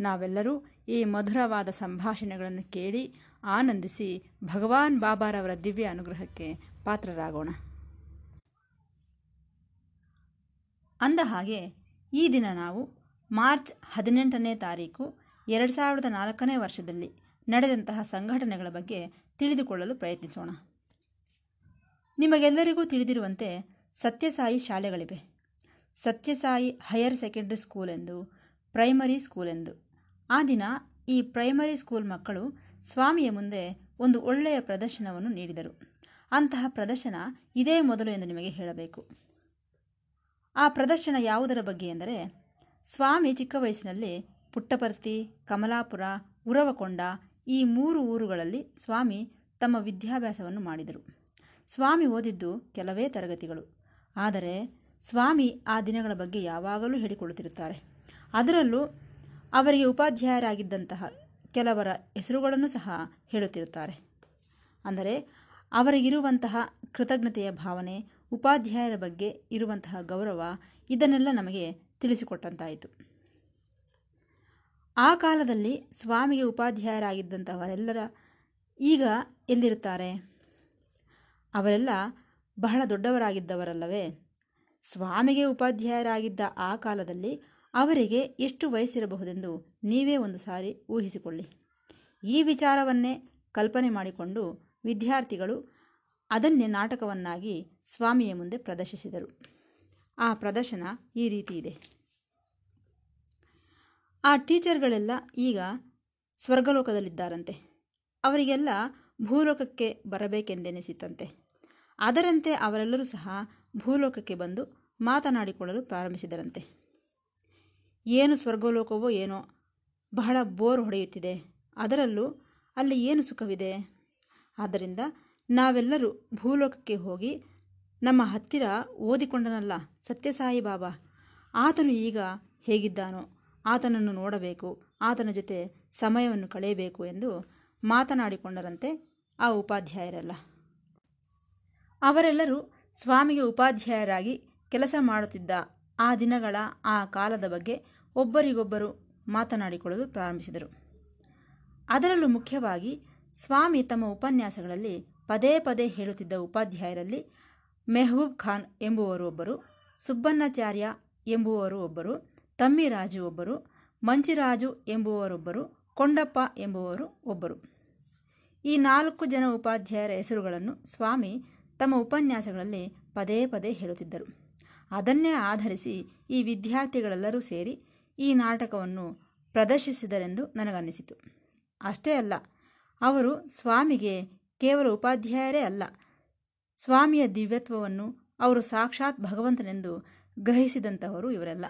ನಾವೆಲ್ಲರೂ ಈ ಮಧುರವಾದ ಸಂಭಾಷಣೆಗಳನ್ನು ಕೇಳಿ ಆನಂದಿಸಿ ಭಗವಾನ್ ಬಾಬಾರವರ ದಿವ್ಯ ಅನುಗ್ರಹಕ್ಕೆ ಪಾತ್ರರಾಗೋಣ. ಅಂದ ಹಾಗೆ ಈ ದಿನ ನಾವು ಮಾರ್ಚ್ ಹದಿನೆಂಟನೇ ತಾರೀಕು ಎರಡು ಸಾವಿರದ ನಾಲ್ಕನೇ ವರ್ಷದಲ್ಲಿ ನಡೆದಂತಹ ಸಂಘಟನೆಗಳ ಬಗ್ಗೆ ತಿಳಿದುಕೊಳ್ಳಲು ಪ್ರಯತ್ನಿಸೋಣ. ನಿಮಗೆಲ್ಲರಿಗೂ ತಿಳಿದಿರುವಂತೆ ಸತ್ಯಸಾಯಿ ಶಾಲೆಗಳಿವೆ. ಸತ್ಯಸಾಯಿ ಹೈಯರ್ ಸೆಕೆಂಡರಿ ಸ್ಕೂಲ್ ಎಂದು, ಪ್ರೈಮರಿ ಸ್ಕೂಲ್ ಎಂದು ಆ ದಿನ ಈ ಪ್ರೈಮರಿ ಸ್ಕೂಲ್ ಮಕ್ಕಳು ಸ್ವಾಮಿಯ ಮುಂದೆ ಒಂದು ಒಳ್ಳೆಯ ಪ್ರದರ್ಶನವನ್ನು ನೀಡಿದರು. ಅಂತಹ ಪ್ರದರ್ಶನ ಇದೇ ಮೊದಲು ಎಂದು ನಿಮಗೆ ಹೇಳಬೇಕು. ಆ ಪ್ರದರ್ಶನ ಯಾವುದರ ಬಗ್ಗೆ ಎಂದರೆ, ಸ್ವಾಮಿ ಚಿಕ್ಕ ವಯಸ್ಸಿನಲ್ಲಿ ಪುಟ್ಟಪರ್ತಿ, ಕಮಲಾಪುರ, ಉರವಕೊಂಡ ಈ ಮೂರು ಊರುಗಳಲ್ಲಿ ಸ್ವಾಮಿ ತಮ್ಮ ವಿದ್ಯಾಭ್ಯಾಸವನ್ನು ಮಾಡಿದರು. ಸ್ವಾಮಿ ಓದಿದ್ದು ಕೆಲವೇ ತರಗತಿಗಳು. ಆದರೆ ಸ್ವಾಮಿ ಆ ದಿನಗಳ ಬಗ್ಗೆ ಯಾವಾಗಲೂ ಹೇಳಿಕೊಳ್ಳುತ್ತಿರುತ್ತಾರೆ ಅದರಲ್ಲೂ ಅವರಿಗೆ ಉಪಾಧ್ಯಾಯರಾಗಿದ್ದಂತಹ ಕೆಲವರ ಹೆಸರುಗಳನ್ನು ಸಹ ಹೇಳುತ್ತಿರುತ್ತಾರೆ. ಅಂದರೆ, ಅವರಿಗಿರುವಂತಹ ಕೃತಜ್ಞತೆಯ ಭಾವನೆ, ಉಪಾಧ್ಯಾಯರ ಬಗ್ಗೆ ಇರುವಂತಹ ಗೌರವ ಇದನ್ನೆಲ್ಲ ನಮಗೆ ತಿಳಿಸಿಕೊಟ್ಟಂತಾಯಿತು. ಆ ಕಾಲದಲ್ಲಿ ಸ್ವಾಮಿಗೆ ಉಪಾಧ್ಯಾಯರಾಗಿದ್ದಂಥವರೆಲ್ಲರ ಈಗ ಎಲ್ಲಿರುತ್ತಾರೆ? ಅವರೆಲ್ಲ ಬಹಳ ದೊಡ್ಡವರಾಗಿದ್ದವರಲ್ಲವೇ? ಸ್ವಾಮಿಗೆ ಉಪಾಧ್ಯಾಯರಾಗಿದ್ದ ಆ ಕಾಲದಲ್ಲಿ ಅವರಿಗೆ ಎಷ್ಟು ವಯಸ್ಸಿರಬಹುದೆಂದು ನೀವೇ ಒಂದು ಸಾರಿ ಊಹಿಸಿಕೊಳ್ಳಿ. ಈ ವಿಚಾರವನ್ನೇ ಕಲ್ಪನೆ ಮಾಡಿಕೊಂಡು ವಿದ್ಯಾರ್ಥಿಗಳು ಅದನ್ನೇ ನಾಟಕವನ್ನಾಗಿ ಸ್ವಾಮಿಯ ಮುಂದೆ ಪ್ರದರ್ಶಿಸಿದರು. ಆ ಪ್ರದರ್ಶನ ಈ ರೀತಿ ಇದೆ. ಆ ಟೀಚರ್ಗಳೆಲ್ಲ ಈಗ ಸ್ವರ್ಗಲೋಕದಲ್ಲಿದ್ದಾರಂತೆ. ಅವರಿಗೆಲ್ಲ ಭೂಲೋಕಕ್ಕೆ ಬರಬೇಕೆಂದೆನಿಸಿತಂತೆ ಅದರಂತೆ ಅವರೆಲ್ಲರೂ ಸಹ ಭೂಲೋಕಕ್ಕೆ ಬಂದು ಮಾತನಾಡಿಕೊಳ್ಳಲು ಪ್ರಾರಂಭಿಸಿದರಂತೆ. ಏನು ಸ್ವರ್ಗಲೋಕವೋ ಏನೋ. ಬಹಳ ಬೋರ್ ಹೊಡೆಯುತ್ತಿದೆ. ಅದರಲ್ಲೂ ಅಲ್ಲಿ ಏನು ಸುಖವಿದೆ? ಆದ್ದರಿಂದ ನಾವೆಲ್ಲರೂ ಭೂಲೋಕಕ್ಕೆ ಹೋಗಿ ನಮ್ಮ ಹತ್ತಿರ ಓದಿಕೊಂಡನಲ್ಲ ಸತ್ಯಸಾಯಿ ಬಾಬಾ. ಆತನು ಈಗ ಹೇಗಿದ್ದಾನೋ ಆತನನ್ನು ನೋಡಬೇಕು, ಆತನ ಜೊತೆ ಸಮಯವನ್ನು ಕಳೆಯಬೇಕು ಎಂದು ಮಾತನಾಡಿಕೊಂಡರಂತೆ ಆ ಉಪಾಧ್ಯಾಯರೆಲ್ಲ. ಅವರೆಲ್ಲರೂ ಸ್ವಾಮಿಗೆ ಉಪಾಧ್ಯಾಯರಾಗಿ ಕೆಲಸ ಮಾಡುತ್ತಿದ್ದ ಆ ದಿನಗಳ ಆ ಕಾಲದ ಬಗ್ಗೆ ಒಬ್ಬರಿಗೊಬ್ಬರು ಮಾತನಾಡಿಕೊಳ್ಳಲು ಪ್ರಾರಂಭಿಸಿದರು. ಅದರಲ್ಲೂ ಮುಖ್ಯವಾಗಿ ಸ್ವಾಮಿ ತಮ್ಮ ಉಪನ್ಯಾಸಗಳಲ್ಲಿ ಪದೇ ಪದೇ ಹೇಳುತ್ತಿದ್ದ ಉಪಾಧ್ಯಾಯರಲ್ಲಿ ಮೆಹಬೂಬ್ ಖಾನ್ ಎಂಬುವರು ಒಬ್ಬರು, ಸುಬ್ಬಣ್ಣಾಚಾರ್ಯ ಎಂಬುವರು ಒಬ್ಬರು, ತಮ್ಮಿರಾಜು ಒಬ್ಬರು, ಮಂಚಿರಾಜು ಎಂಬುವರೊಬ್ಬರು ಕೊಂಡಪ್ಪ ಎಂಬುವರು ಒಬ್ಬರು. ಈ ನಾಲ್ಕು ಜನ ಉಪಾಧ್ಯಾಯರ ಹೆಸರುಗಳನ್ನು ಸ್ವಾಮಿ ತಮ್ಮ ಉಪನ್ಯಾಸಗಳಲ್ಲಿ ಪದೇ ಪದೇ ಹೇಳುತ್ತಿದ್ದರು. ಅದನ್ನೇ ಆಧರಿಸಿ ಈ ವಿದ್ಯಾರ್ಥಿಗಳೆಲ್ಲರೂ ಸೇರಿ ಈ ನಾಟಕವನ್ನು ಪ್ರದರ್ಶಿಸಿದರೆಂದು ನನಗನ್ನಿಸಿತು. ಅಷ್ಟೇ ಅಲ್ಲ, ಅವರು ಸ್ವಾಮಿಗೆ ಕೇವಲ ಉಪಾಧ್ಯಾಯರೇ ಅಲ್ಲ, ಸ್ವಾಮಿಯ ದಿವ್ಯತ್ವವನ್ನು ಅವರು ಸಾಕ್ಷಾತ್ ಭಗವಂತನೆಂದು ಗ್ರಹಿಸಿದಂತಹವರು ಇವರೆಲ್ಲ.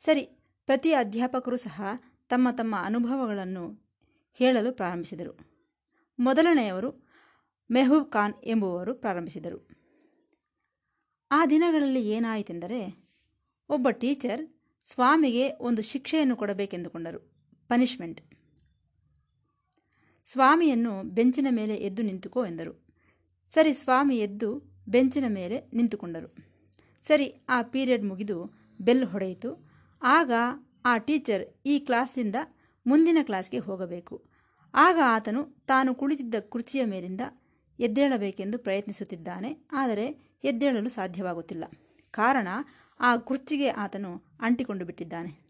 ಸರಿ, ಪ್ರತಿ ಅಧ್ಯಾಪಕರು ಸಹ ತಮ್ಮ ತಮ್ಮ ಅನುಭವಗಳನ್ನು ಹೇಳಲು ಪ್ರಾರಂಭಿಸಿದರು. ಮೊದಲನೆಯವರು ಮೆಹಬೂಬ್ ಖಾನ್ ಎಂಬುವರು ಪ್ರಾರಂಭಿಸಿದರು. ಆ ದಿನಗಳಲ್ಲಿ ಏನಾಯಿತೆಂದರೆ, ಒಬ್ಬ ಟೀಚರ್ ಸ್ವಾಮಿಗೆ ಒಂದು ಶಿಕ್ಷೆಯನ್ನು ಕೊಡಬೇಕೆಂದುಕೊಂಡರು. ಪನಿಷ್ಮೆಂಟ್ ಸ್ವಾಮಿಯನ್ನು ಬೆಂಚಿನ ಮೇಲೆ ಎದ್ದು ನಿಂತುಕೋ ಎಂದರು. ಸರಿ, ಸ್ವಾಮಿ ಎದ್ದು ಬೆಂಚಿನ ಮೇಲೆ ನಿಂತುಕೊಂಡರು. ಸರಿ, ಆ ಪೀರಿಯಡ್ ಮುಗಿದು ಬೆಲ್ ಹೊಡೆಯಿತು. ಆಗ ಆ ಟೀಚರ್ ಈ ಕ್ಲಾಸಿಂದ ಮುಂದಿನ ಕ್ಲಾಸ್ಗೆ ಹೋಗಬೇಕು. ಆಗ ಆತನು ತಾನು ಕುಳಿತಿದ್ದ ಕುರ್ಚಿಯ ಮೇಲಿಂದ ಎದ್ದೇಳಬೇಕೆಂದು ಪ್ರಯತ್ನಿಸುತ್ತಿದ್ದಾನೆ, ಆದರೆ ಎದ್ದೇಳಲು ಸಾಧ್ಯವಾಗುತ್ತಿಲ್ಲ. ಕಾರಣ ಆ ಕುರ್ಚಿಗೆ ಆತನು ಅಂಟಿಕೊಂಡು ಬಿಟ್ಟಿದ್ದಾನೆ.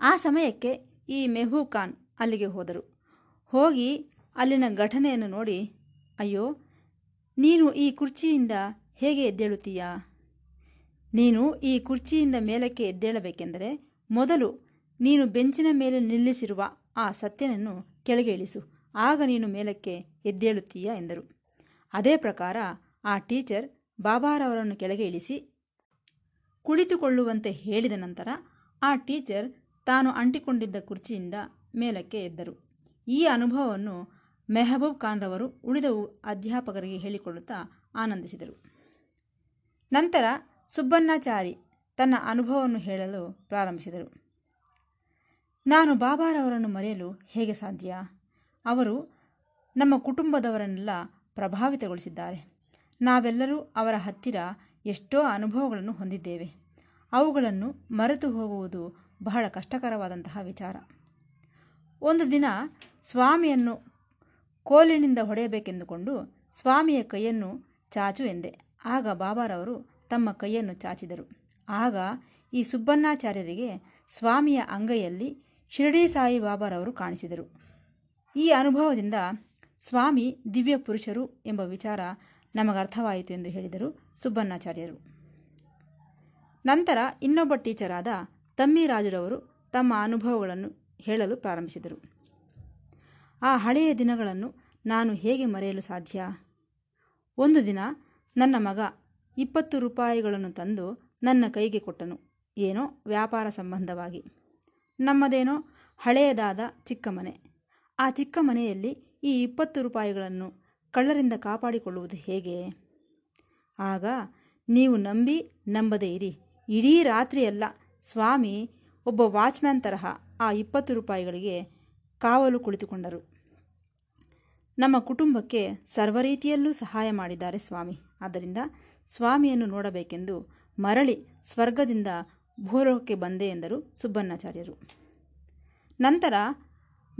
ಆ ಸಮಯಕ್ಕೆ ಈ ಮೆಹೂ ಖಾನ್ ಅಲ್ಲಿಗೆ ಹೋದರು. ಹೋಗಿ ಅಲ್ಲಿನ ಘಟನೆಯನ್ನು ನೋಡಿ, ಅಯ್ಯೋ, ನೀನು ಈ ಕುರ್ಚಿಯಿಂದ ಹೇಗೆ ಎದ್ದೇಳುತ್ತೀಯಾ? ನೀನು ಈ ಕುರ್ಚಿಯಿಂದ ಮೇಲಕ್ಕೆ ಎದ್ದೇಳಬೇಕೆಂದರೆ ಮೊದಲು ನೀನು ಬೆಂಚಿನ ಮೇಲೆ ನಿಲ್ಲಿಸಿರುವ ಆ ಸತ್ಯನನ್ನು ಕೆಳಗೆ ಇಳಿಸು. ಆಗ ನೀನು ಮೇಲಕ್ಕೆ ಎದ್ದೇಳುತ್ತೀಯಾ? ಎಂದರು. ಅದೇ ಪ್ರಕಾರ ಆ ಟೀಚರ್ ಬಾಬಾರವರನ್ನು ಕೆಳಗೆ ಇಳಿಸಿ ಕುಳಿತುಕೊಳ್ಳುವಂತೆ ಹೇಳಿದ ನಂತರ ಆ ಟೀಚರ್ ತಾನು ಅಂಟಿಕೊಂಡಿದ್ದ ಕುರ್ಚಿಯಿಂದ ಮೇಲಕ್ಕೆ ಎದ್ದರು. ಈ ಅನುಭವವನ್ನು ಮೆಹಬೂಬ್ ಖಾನ್ರವರು ಉಳಿದ ಅಧ್ಯಾಪಕರಿಗೆ ಹೇಳಿಕೊಳ್ಳುತ್ತಾ ಆನಂದಿಸಿದರು. ನಂತರ ಸುಬ್ಬಣ್ಣಾಚಾರಿ ತನ್ನ ಅನುಭವವನ್ನು ಹೇಳಲು ಪ್ರಾರಂಭಿಸಿದರು. ನಾನು ಬಾಬಾರವರನ್ನು ಮರೆಯಲು ಹೇಗೆ ಸಾಧ್ಯ? ಅವರು ನಮ್ಮ ಕುಟುಂಬದವರನ್ನೆಲ್ಲ ಪ್ರಭಾವಿತಗೊಳಿಸಿದ್ದಾರೆ. ನಾವೆಲ್ಲರೂ ಅವರ ಹತ್ತಿರ ಎಷ್ಟೋ ಅನುಭವಗಳನ್ನು ಹೊಂದಿದ್ದೇವೆ. ಅವುಗಳನ್ನು ಮರೆತು ಹೋಗುವುದು ಬಹಳ ಕಷ್ಟಕರವಾದಂತಹ ವಿಚಾರ. ಒಂದು ದಿನ ಸ್ವಾಮಿಯನ್ನು ಕೋಲಿನಿಂದ ಹೊಡೆಯಬೇಕೆಂದುಕೊಂಡು ಸ್ವಾಮಿಯ ಕೈಯನ್ನು ಚಾಚು ಎಂದೆ. ಆಗ ಬಾಬಾರವರು ತಮ್ಮ ಕೈಯನ್ನು ಚಾಚಿದರು. ಆಗ ಈ ಸುಬ್ಬಣ್ಣಾಚಾರ್ಯರಿಗೆ ಸ್ವಾಮಿಯ ಅಂಗೈಯಲ್ಲಿ ಶಿರಡಿ ಸಾಯಿ ಬಾಬಾರವರು ಕಾಣಿಸಿದರು. ಈ ಅನುಭವದಿಂದ ಸ್ವಾಮಿ ದಿವ್ಯ ಪುರುಷರು ಎಂಬ ವಿಚಾರ ನಮಗರ್ಥವಾಯಿತು ಎಂದು ಹೇಳಿದರು. ಸುಬ್ಬಣ್ಣಾಚಾರ್ಯರು. ನಂತರ ಇನ್ನೊಬ್ಬ ಟೀಚರಾದ ತಮ್ಮಿರಾಜುರವರು ತಮ್ಮ ಅನುಭವಗಳನ್ನು ಹೇಳಲು ಪ್ರಾರಂಭಿಸಿದರು. ಆ ಹಳೆಯ ದಿನಗಳನ್ನು ನಾನು ಹೇಗೆ ಮರೆಯಲು ಸಾಧ್ಯ? ಒಂದು ದಿನ ನನ್ನ ಮಗ ಇಪ್ಪತ್ತು ರೂಪಾಯಿಗಳನ್ನು ತಂದು ನನ್ನ ಕೈಗೆ ಕೊಟ್ಟನು. ಏನೋ ವ್ಯಾಪಾರ ಸಂಬಂಧವಾಗಿ. ನಮ್ಮದೇನೋ ಹಳೆಯದಾದ ಚಿಕ್ಕ ಮನೆ. ಆ ಚಿಕ್ಕ ಮನೆಯಲ್ಲಿ ಈ ಇಪ್ಪತ್ತು ರೂಪಾಯಿಗಳನ್ನು ಕಳ್ಳರಿಂದ ಕಾಪಾಡಿಕೊಳ್ಳುವುದು ಹೇಗೆ? ಆಗ ನೀವು ನಂಬಿ ನಂಬದೇ ಇರಿ. ಇಡೀ ರಾತ್ರಿಯೆಲ್ಲ ಸ್ವಾಮಿ ಒಬ್ಬ ವಾಚ್ಮ್ಯಾನ್ ತರಹ ಆ ಇಪ್ಪತ್ತು ರೂಪಾಯಿಗಳಿಗೆ ಕಾವಲು ಕುಳಿತುಕೊಂಡರು. ನಮ್ಮ ಕುಟುಂಬಕ್ಕೆ ಸರ್ವ ರೀತಿಯಲ್ಲೂ ಸಹಾಯ ಮಾಡಿದ್ದಾರೆ ಸ್ವಾಮಿ. ಆದ್ದರಿಂದ ಸ್ವಾಮಿಯನ್ನು ನೋಡಬೇಕೆಂದು ಮರಳಿ ಸ್ವರ್ಗದಿಂದ ಭೂಲೋಕಕ್ಕೆ ಬಂದೆ ಎಂದರು ಸುಬ್ಬಣ್ಣಾಚಾರ್ಯರು. ನಂತರ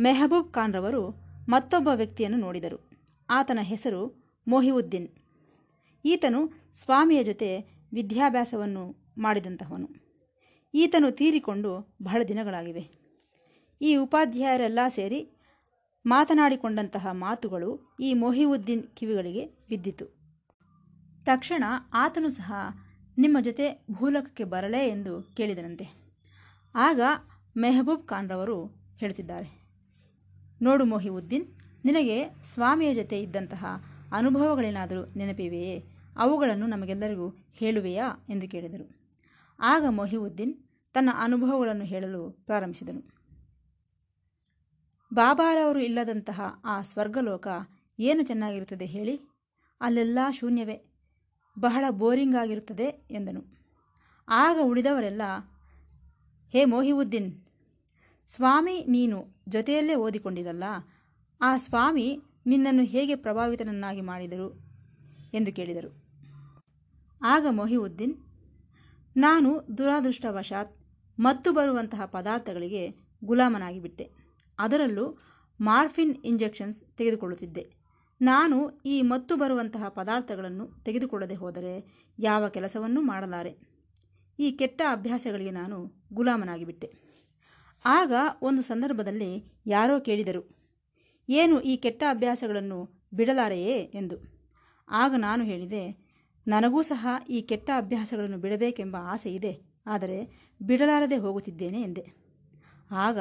ಮೆಹಬೂಬ್ ಖಾನ್ರವರು ಮತ್ತೊಬ್ಬ ವ್ಯಕ್ತಿಯನ್ನು ನೋಡಿದರು. ಆತನ ಹೆಸರು ಮೊಹಿವುದ್ದೀನ್ ಈತನು ಸ್ವಾಮಿಯ ಜೊತೆ ವಿದ್ಯಾಭ್ಯಾಸವನ್ನು ಮಾಡಿದಂತಹವನು. ಈತನು ತೀರಿಕೊಂಡು ಬಹಳ ದಿನಗಳಾಗಿವೆ. ಈ ಉಪಾಧ್ಯಾಯರೆಲ್ಲ ಸೇರಿ ಮಾತನಾಡಿಕೊಂಡಂತಹ ಮಾತುಗಳು ಈ ಮೊಹಿವುದ್ದೀನ್ ಕಿವಿಗಳಿಗೆ ಬಿದ್ದಿತು. ತಕ್ಷಣ ಆತನು ಸಹ ನಿಮ್ಮ ಜೊತೆ ಭೂಲೋಕಕ್ಕೆ ಬರಲೇ ಎಂದು ಕೇಳಿದನಂತೆ. ಆಗ ಮೆಹಬೂಬ್ ಖಾನ್ರವರು ಹೇಳುತ್ತಿದ್ದಾರೆ ನೋಡು ಮೊಹಿವುದ್ದೀನ್, ನಿನಗೆ ಸ್ವಾಮಿಯ ಜೊತೆ ಇದ್ದಂತಹ ಅನುಭವಗಳೇನಾದರೂ ನೆನಪಿವೆಯೇ? ಅವುಗಳನ್ನು ನಮಗೆಲ್ಲರಿಗೂ ಹೇಳುವೆಯಾ? ಎಂದು ಕೇಳಿದರು. ಆಗ ಮೊಹಿಯುದ್ದೀನ್ ತನ್ನ ಅನುಭವಗಳನ್ನು ಹೇಳಲು ಪ್ರಾರಂಭಿಸಿದನು. ಬಾಬಾರವರು ಇಲ್ಲದಂತಹ ಆ ಸ್ವರ್ಗಲೋಕ ಏನು ಚೆನ್ನಾಗಿರುತ್ತದೆ ಹೇಳಿ? ಅಲ್ಲೆಲ್ಲ ಶೂನ್ಯವೇ. ಬಹಳ ಬೋರಿಂಗ್ ಆಗಿರುತ್ತದೆ ಎಂದನು. ಆಗ ಉಳಿದವರೆಲ್ಲ, ಹೇ ಮೋಹಿವುದ್ದೀನ್ ಸ್ವಾಮಿ ನೀನು ಜೊತೆಯಲ್ಲೇ ಓದಿಕೊಂಡಿರಲ್ಲ? ಆ ಸ್ವಾಮಿ ನಿನ್ನನ್ನು ಹೇಗೆ ಪ್ರಭಾವಿತನನ್ನಾಗಿ ಮಾಡಿದರು? ಎಂದು ಕೇಳಿದರು. ಆಗ ಮೊಹಿಯುದ್ದೀನ್, ನಾನು ದುರಾದೃಷ್ಟವಶಾತ್ ಮತ್ತು ಬರುವಂತಹ ಪದಾರ್ಥಗಳಿಗೆ ಗುಲಾಮನಾಗಿಬಿಟ್ಟೆ ಅದರಲ್ಲೂ ಮಾರ್ಫಿನ್ ಇಂಜೆಕ್ಷನ್ಸ್ ತೆಗೆದುಕೊಳ್ಳುತ್ತಿದ್ದೆ. ನಾನು ಈ ಮತ್ತು ಬರುವಂತಹ ಪದಾರ್ಥಗಳನ್ನು ತೆಗೆದುಕೊಳ್ಳದೆ ಹೋದರೆ ಯಾವ ಕೆಲಸವನ್ನೂ ಮಾಡಲಾರೆ. ಈ ಕೆಟ್ಟ ಅಭ್ಯಾಸಗಳಿಗೆ ನಾನು ಗುಲಾಮನಾಗಿಬಿಟ್ಟೆ ಆಗ ಒಂದು ಸಂದರ್ಭದಲ್ಲಿ ಯಾರೋ ಕೇಳಿದರು ಏನು ಈ ಕೆಟ್ಟ ಅಭ್ಯಾಸಗಳನ್ನು ಬಿಡಲಾರೆಯೇ ಎಂದು. ಆಗ ನಾನು ಹೇಳಿದೆ, ನನಗೂ ಸಹ ಈ ಕೆಟ್ಟ ಅಭ್ಯಾಸಗಳನ್ನು ಬಿಡಬೇಕೆಂಬ ಆಸೆ ಇದೆ, ಆದರೆ ಬಿಡಲಾರದೆ ಹೋಗುತ್ತಿದ್ದೇನೆ ಎಂದೆ. ಆಗ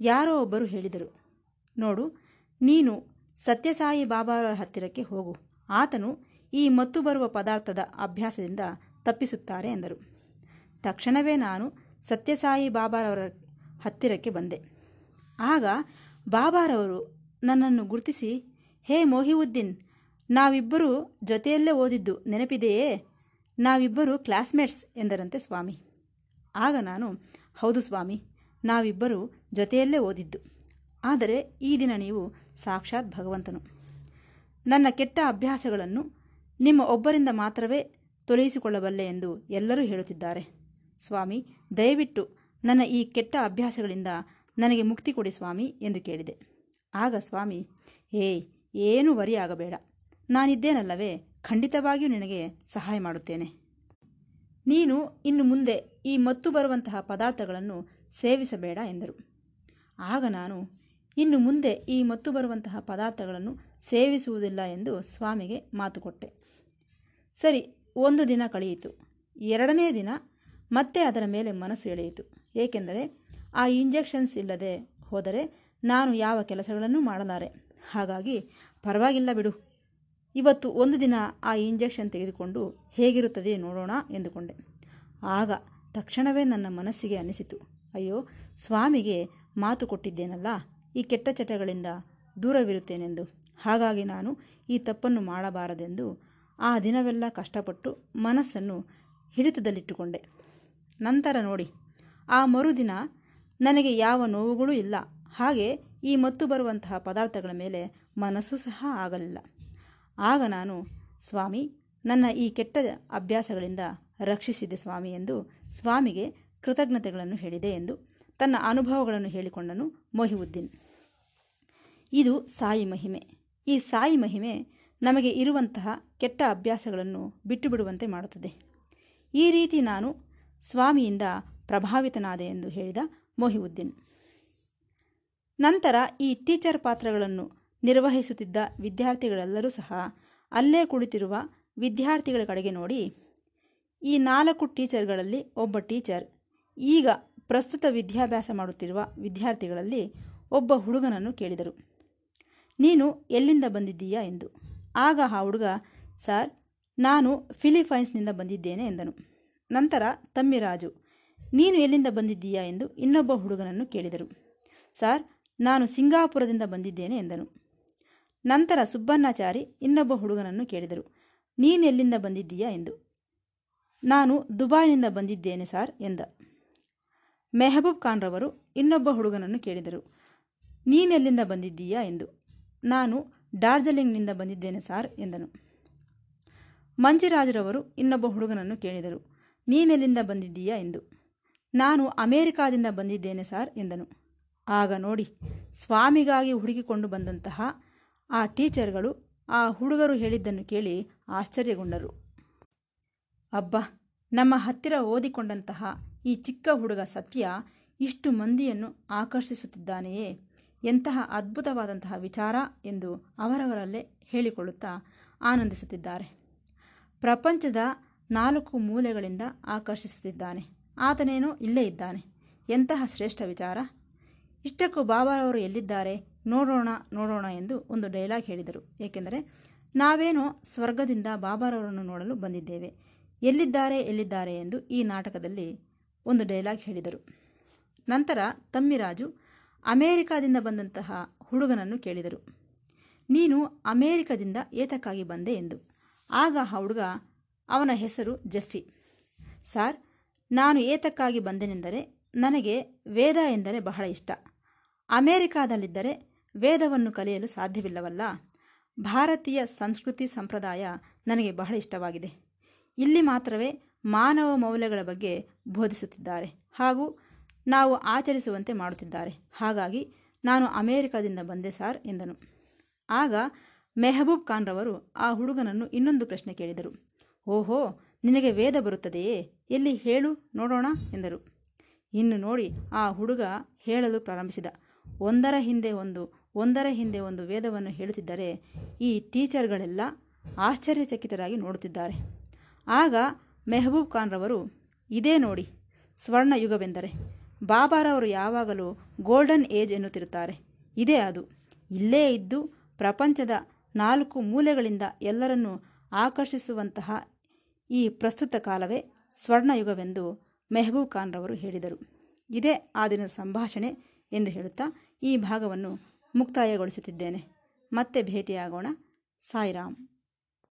ಯಾರೋ ಒಬ್ಬರು ಹೇಳಿದರು, ನೋಡು, ನೀನು ಸತ್ಯಸಾಯಿ ಬಾಬಾರ ಹತ್ತಿರಕ್ಕೆ ಹೋಗು, ಆತನು ಈ ಮತ್ತು ಬರುವ ಪದಾರ್ಥದ ಅಭ್ಯಾಸದಿಂದ ತಪ್ಪಿಸುತ್ತಾರೆ ಎಂದರು. ತಕ್ಷಣವೇ ನಾನು ಸತ್ಯಸಾಯಿ ಬಾಬಾರವರ ಹತ್ತಿರಕ್ಕೆ ಬಂದೆ. ಆಗ ಬಾಬಾರವರು ನನ್ನನ್ನು ಗುರುತಿಸಿ, ಹೇ ಮೊಹಿವುದ್ದೀನ್, ನಾವಿಬ್ಬರೂ ಜೊತೆಯಲ್ಲೇ ಓದಿದ್ದು ನೆನಪಿದೆಯೇ? ನಾವಿಬ್ಬರು ಕ್ಲಾಸ್ಮೇಟ್ಸ್, ಎಂದರಂತೆ ಸ್ವಾಮಿ. ಆಗ ನಾನು, ಹೌದು ಸ್ವಾಮಿ, ನಾವಿಬ್ಬರು ಜೊತೆಯಲ್ಲೇ ಓದಿದ್ದು. ಆದರೆ ಈ ದಿನ ನೀವು ಸಾಕ್ಷಾತ್ ಭಗವಂತನು. ನನ್ನ ಕೆಟ್ಟ ಅಭ್ಯಾಸಗಳನ್ನು ನಿಮ್ಮ ಒಬ್ಬರಿಂದ ಮಾತ್ರವೇ ತೊಲಗಿಸಿಕೊಳ್ಳಬಲ್ಲೆ ಎಂದು ಎಲ್ಲರೂ ಹೇಳುತ್ತಿದ್ದಾರೆ. ಸ್ವಾಮಿ, ದಯವಿಟ್ಟು ನನ್ನ ಈ ಕೆಟ್ಟ ಅಭ್ಯಾಸಗಳಿಂದ ನನಗೆ ಮುಕ್ತಿ ಕೊಡಿ ಸ್ವಾಮಿ, ಎಂದು ಕೇಳಿದೆ. ಆಗ ಸ್ವಾಮಿ ಏಯ್ ಏನೂ ವರಿ ಆಗಬೇಡ. ನಾನಿದ್ದೇನಲ್ಲವೇ, ಖಂಡಿತವಾಗಿಯೂ ನಿನಗೆ ಸಹಾಯ ಮಾಡುತ್ತೇನೆ. ನೀನು ಇನ್ನು ಮುಂದೆ ಈ ಮತ್ತು ಬರುವಂತಹ ಪದಾರ್ಥಗಳನ್ನು ಸೇವಿಸಬೇಡ ಎಂದರು. ಆಗ ನಾನು, ಇನ್ನು ಮುಂದೆ ಈ ಮತ್ತು ಬರುವಂತಹ ಪದಾರ್ಥಗಳನ್ನು ಸೇವಿಸುವುದಿಲ್ಲ ಎಂದು ಸ್ವಾಮಿಗೆ ಮಾತು ಕೊಟ್ಟೆ. ಸರಿ, ಒಂದು ದಿನ ಕಳೆಯಿತು. ಎರಡನೇ ದಿನ ಮತ್ತೆ ಅದರ ಮೇಲೆ ಮನಸ್ಸು ಎಳೆಯಿತು. ಏಕೆಂದರೆ, ಆ ಇಂಜೆಕ್ಷನ್ಸ್ ಇಲ್ಲದೆ ಹೋದರೆ ನಾನು ಯಾವ ಕೆಲಸಗಳನ್ನು ಮಾಡಲಾರೆ? ಹಾಗಾಗಿ ಪರವಾಗಿಲ್ಲ ಬಿಡು. ಇವತ್ತು ಒಂದು ದಿನ ಆ ಇಂಜೆಕ್ಷನ್ ತೆಗೆದುಕೊಂಡು ಹೇಗಿರುತ್ತದೆ ನೋಡೋಣ ಎಂದುಕೊಂಡೆ. ಆಗ ತಕ್ಷಣವೇ ನನ್ನ ಮನಸ್ಸಿಗೆ ಅನಿಸಿತು. ಅಯ್ಯೋ, ಸ್ವಾಮಿಗೆ ಮಾತು ಕೊಟ್ಟಿದ್ದೇನಲ್ಲ, ಈ ಕೆಟ್ಟ ಚಟಗಳಿಂದ ದೂರವಿರುತ್ತೇನೆಂದು. ಹಾಗಾಗಿ ನಾನು ಈ ತಪ್ಪನ್ನು ಮಾಡಬಾರದೆಂದು ಆ ದಿನವೆಲ್ಲ ಕಷ್ಟಪಟ್ಟು ಮನಸ್ಸನ್ನು ಹಿಡಿತದಲ್ಲಿಟ್ಟುಕೊಂಡೆ. ನಂತರ ನೋಡಿ, ಆ ಮರುದಿನ ನನಗೆ ಯಾವ ನೋವುಗಳೂ ಇಲ್ಲ. ಹಾಗೆ ಈ ಮತ್ತು ಬರುವಂತಹ ಪದಾರ್ಥಗಳ ಮೇಲೆ ಮನಸ್ಸು ಸಹ ಆಗಲಿಲ್ಲ. ಆಗ ನಾನು, ಸ್ವಾಮಿ, ನನ್ನ ಈ ಕೆಟ್ಟ ಅಭ್ಯಾಸಗಳಿಂದ ರಕ್ಷಿಸಿದೆ ಸ್ವಾಮಿ ಎಂದು ಸ್ವಾಮಿಗೆ ಕೃತಜ್ಞತೆಗಳನ್ನು ಹೇಳಿದೆ ಎಂದು ತನ್ನ ಅನುಭವಗಳನ್ನು ಹೇಳಿಕೊಂಡನು ಮೊಹಿವುದ್ದೀನ್. ಇದು ಸಾಯಿ ಮಹಿಮೆ. ಈ ಸಾಯಿ ಮಹಿಮೆ ನಮಗೆ ಇರುವಂತಹ ಕೆಟ್ಟ ಅಭ್ಯಾಸಗಳನ್ನು ಬಿಟ್ಟು ಬಿಡುವಂತೆ ಮಾಡುತ್ತದೆ. ಈ ರೀತಿ ನಾನು ಸ್ವಾಮಿಯಿಂದ ಪ್ರಭಾವಿತನಾದೆ ಎಂದು ಹೇಳಿದ ಮೊಹಿವುದ್ದೀನ್. ನಂತರ ಈ ಟೀಚರ್ ಪಾತ್ರಗಳನ್ನು ನಿರ್ವಹಿಸುತ್ತಿದ್ದ ವಿದ್ಯಾರ್ಥಿಗಳೆಲ್ಲರೂ ಸಹ ಅಲ್ಲೇ ಕುಳಿತಿರುವ ವಿದ್ಯಾರ್ಥಿಗಳ ಕಡೆಗೆ ನೋಡಿ. ಈ ನಾಲ್ಕು ಟೀಚರ್ಗಳಲ್ಲಿ ಒಬ್ಬ ಟೀಚರ್, ಈಗ ಪ್ರಸ್ತುತ ವಿದ್ಯಾಭ್ಯಾಸ ಮಾಡುತ್ತಿರುವ ವಿದ್ಯಾರ್ಥಿಗಳಲ್ಲಿ ಒಬ್ಬ ಹುಡುಗನನ್ನು ಕೇಳಿದರು. ನೀನು ಎಲ್ಲಿಂದ ಬಂದಿದ್ದೀಯಾ? ಎಂದು. ಆಗ ಆ ಹುಡುಗ, ಸರ್, ನಾನು ಫಿಲಿಪೈನ್ಸ್ನಿಂದ ಬಂದಿದ್ದೇನೆ ಎಂದನು. ನಂತರ ತಮ್ಮಿರಾಜು ನೀನು ಎಲ್ಲಿಂದ ಬಂದಿದ್ದೀಯಾ? ಎಂದು ಇನ್ನೊಬ್ಬ ಹುಡುಗನನ್ನು ಕೇಳಿದರು. ಸರ್ ನಾನು ಸಿಂಗಾಪುರದಿಂದ ಬಂದಿದ್ದೇನೆ ಎಂದನು. ನಂತರ ಸುಬ್ಬಣ್ಣಾಚಾರಿ ಇನ್ನೊಬ್ಬ ಹುಡುಗನನ್ನು ಕೇಳಿದರು. ನೀನೆಲ್ಲಿಂದ ಬಂದಿದ್ದೀಯಾ ಎಂದು. ನಾನು ದುಬೈನಿಂದ ಬಂದಿದ್ದೇನೆ ಸಾರ್ ಎಂದ. ಮೆಹಬೂಬ್ ಖಾನ್ರವರು ಇನ್ನೊಬ್ಬ ಹುಡುಗನನ್ನು ಕೇಳಿದರು. ನೀನೆಲ್ಲಿಂದ ಬಂದಿದ್ದೀಯಾ ಎಂದು. ನಾನು ಡಾರ್ಜಿಲಿಂಗ್ನಿಂದ ಬಂದಿದ್ದೇನೆ ಸಾರ್ ಎಂದನು. ಮಂಜಿರಾಜರವರು ಇನ್ನೊಬ್ಬ ಹುಡುಗನನ್ನು ಕೇಳಿದರು. ನೀನೆಲ್ಲಿಂದ ಬಂದಿದ್ದೀಯಾ ಎಂದು. ನಾನು ಅಮೇರಿಕಾದಿಂದ ಬಂದಿದ್ದೇನೆ ಸಾರ್ ಎಂದನು. ಆಗ ನೋಡಿ ಸ್ವಾಮಿಗಾಗಿ ಹುಡುಕಿಕೊಂಡು ಬಂದಂತಹ ಆ ಟೀಚರ್ಗಳು ಆ ಹುಡುಗರು ಹೇಳಿದ್ದನ್ನು ಕೇಳಿ ಆಶ್ಚರ್ಯಗೊಂಡರು. ಅಬ್ಬ, ನಮ್ಮ ಹತ್ತಿರ ಓದಿಕೊಂಡಂತಹ ಈ ಚಿಕ್ಕ ಹುಡುಗ ಸತ್ಯ ಇಷ್ಟು ಮಂದಿಯನ್ನು ಆಕರ್ಷಿಸುತ್ತಿದ್ದಾನೆಯೇ? ಎಂತಹ ಅದ್ಭುತವಾದಂತಹ ವಿಚಾರ ಎಂದು ಅವರವರಲ್ಲೇ ಹೇಳಿಕೊಳ್ಳುತ್ತಾ ಆನಂದಿಸುತ್ತಿದ್ದಾರೆ. ಪ್ರಪಂಚದ ನಾಲ್ಕು ಮೂಲೆಗಳಿಂದ ಆಕರ್ಷಿಸುತ್ತಿದ್ದಾನೆ. ಆತನೇನೋ ಇಲ್ಲೇ ಇದ್ದಾನೆ. ಎಂತಹ ಶ್ರೇಷ್ಠ ವಿಚಾರ. ಇಷ್ಟಕ್ಕೂ ಬಾಬಾರವರು ಎಲ್ಲಿದ್ದಾರೆ? ನೋಡೋಣ ನೋಡೋಣ ಎಂದು ಒಂದು ಡೈಲಾಗ್ ಹೇಳಿದರು. ಏಕೆಂದರೆ ನಾವೇನೋ ಸ್ವರ್ಗದಿಂದ ಬಾಬಾರವರನ್ನು ನೋಡಲು ಬಂದಿದ್ದೇವೆ. ಎಲ್ಲಿದ್ದಾರೆ ಎಲ್ಲಿದ್ದಾರೆ ಎಂದು ಈ ನಾಟಕದಲ್ಲಿ ಒಂದು ಡೈಲಾಗ್ ಹೇಳಿದರು. ನಂತರ ತಮ್ಮಿರಾಜು ಅಮೇರಿಕಾದಿಂದ ಬಂದಂತಹ ಹುಡುಗನನ್ನು ಕೇಳಿದರು. ನೀನು ಅಮೇರಿಕದಿಂದ ಏತಕ್ಕಾಗಿ ಬಂದೆ ಎಂದು. ಆಗ ಆ ಹುಡುಗ ಅವನ ಹೆಸರು ಜಫ್ಫಿ. ಸಾರ್, ನಾನು ಏತಕ್ಕಾಗಿ ಬಂದೆನೆಂದರೆ ನನಗೆ ವೇದ ಎಂದರೆ ಬಹಳ ಇಷ್ಟ. ಅಮೇರಿಕಾದಲ್ಲಿದ್ದರೆ ವೇದವನ್ನು ಕಲಿಯಲು ಸಾಧ್ಯವಿಲ್ಲವಲ್ಲ? ಭಾರತೀಯ ಸಂಸ್ಕೃತಿ ಸಂಪ್ರದಾಯ ನನಗೆ ಬಹಳ ಇಷ್ಟವಾಗಿದೆ. ಇಲ್ಲಿ ಮಾತ್ರವೇ ಮಾನವ ಮೌಲ್ಯಗಳ ಬಗ್ಗೆ ಬೋಧಿಸುತ್ತಿದ್ದಾರೆ. ಹಾಗೂ ನಾವು ಆಚರಿಸುವಂತೆ ಮಾಡುತ್ತಿದ್ದಾರೆ. ಹಾಗಾಗಿ ನಾನು ಅಮೇರಿಕಾದಿಂದ ಬಂದೆ ಸಾರ್, ಎಂದನು. ಆಗ ಮೆಹಬೂಬ್ ಖಾನ್ರವರು ಆ ಹುಡುಗನನ್ನು ಇನ್ನೊಂದು ಪ್ರಶ್ನೆ ಕೇಳಿದರು. ಓಹೋ, ನಿನಗೆ ವೇದ ಬರುತ್ತದೆಯೇ? ಎಲ್ಲಿ ಹೇಳು, ನೋಡೋಣ, ಎಂದರು. ಇನ್ನು ನೋಡಿ ಆ ಹುಡುಗ ಹೇಳಲು ಪ್ರಾರಂಭಿಸಿದ. ಒಂದರ ಹಿಂದೆ ಒಂದು, ಒಂದರ ಹಿಂದೆ ಒಂದು ವೇದವನ್ನು ಹೇಳುತ್ತಿದ್ದರೆ ಈ ಟೀಚರ್ಗಳೆಲ್ಲ ಆಶ್ಚರ್ಯಚಕಿತರಾಗಿ ನೋಡುತ್ತಿದ್ದಾರೆ. ಆಗ ಮೆಹಬೂಬ್ ಖಾನ್ರವರು ಇದೇ ನೋಡಿ ಸ್ವರ್ಣ ಯುಗವೆಂದರೆ ಬಾಬಾರವರು ಯಾವಾಗಲೂ ಗೋಲ್ಡನ್ ಏಜ್ ಎನ್ನುತ್ತಿರುತ್ತಾರೆ. ಇದೇ ಅದು. ಇಲ್ಲೇ ಇದ್ದು ಪ್ರಪಂಚದ ನಾಲ್ಕು ಮೂಲೆಗಳಿಂದ ಎಲ್ಲರನ್ನೂ ಆಕರ್ಷಿಸುವಂತಹ ಈ ಪ್ರಸ್ತುತ ಕಾಲವೇ ಸ್ವರ್ಣಯುಗವೆಂದು ಮೆಹಬೂಬ್ ಖಾನ್ರವರು ಹೇಳಿದರು. ಇದೇ ಆ ದಿನದ ಸಂಭಾಷಣೆ. ಎಂದು ಹೇಳುತ್ತಾ ಈ ಭಾಗವನ್ನು ಮುಕ್ತಾಯಗೊಳಿಸುತ್ತಿದ್ದೇನೆ. ಮತ್ತೆ ಭೇಟಿಯಾಗೋಣ. ಸಾಯಿರಾಮ್.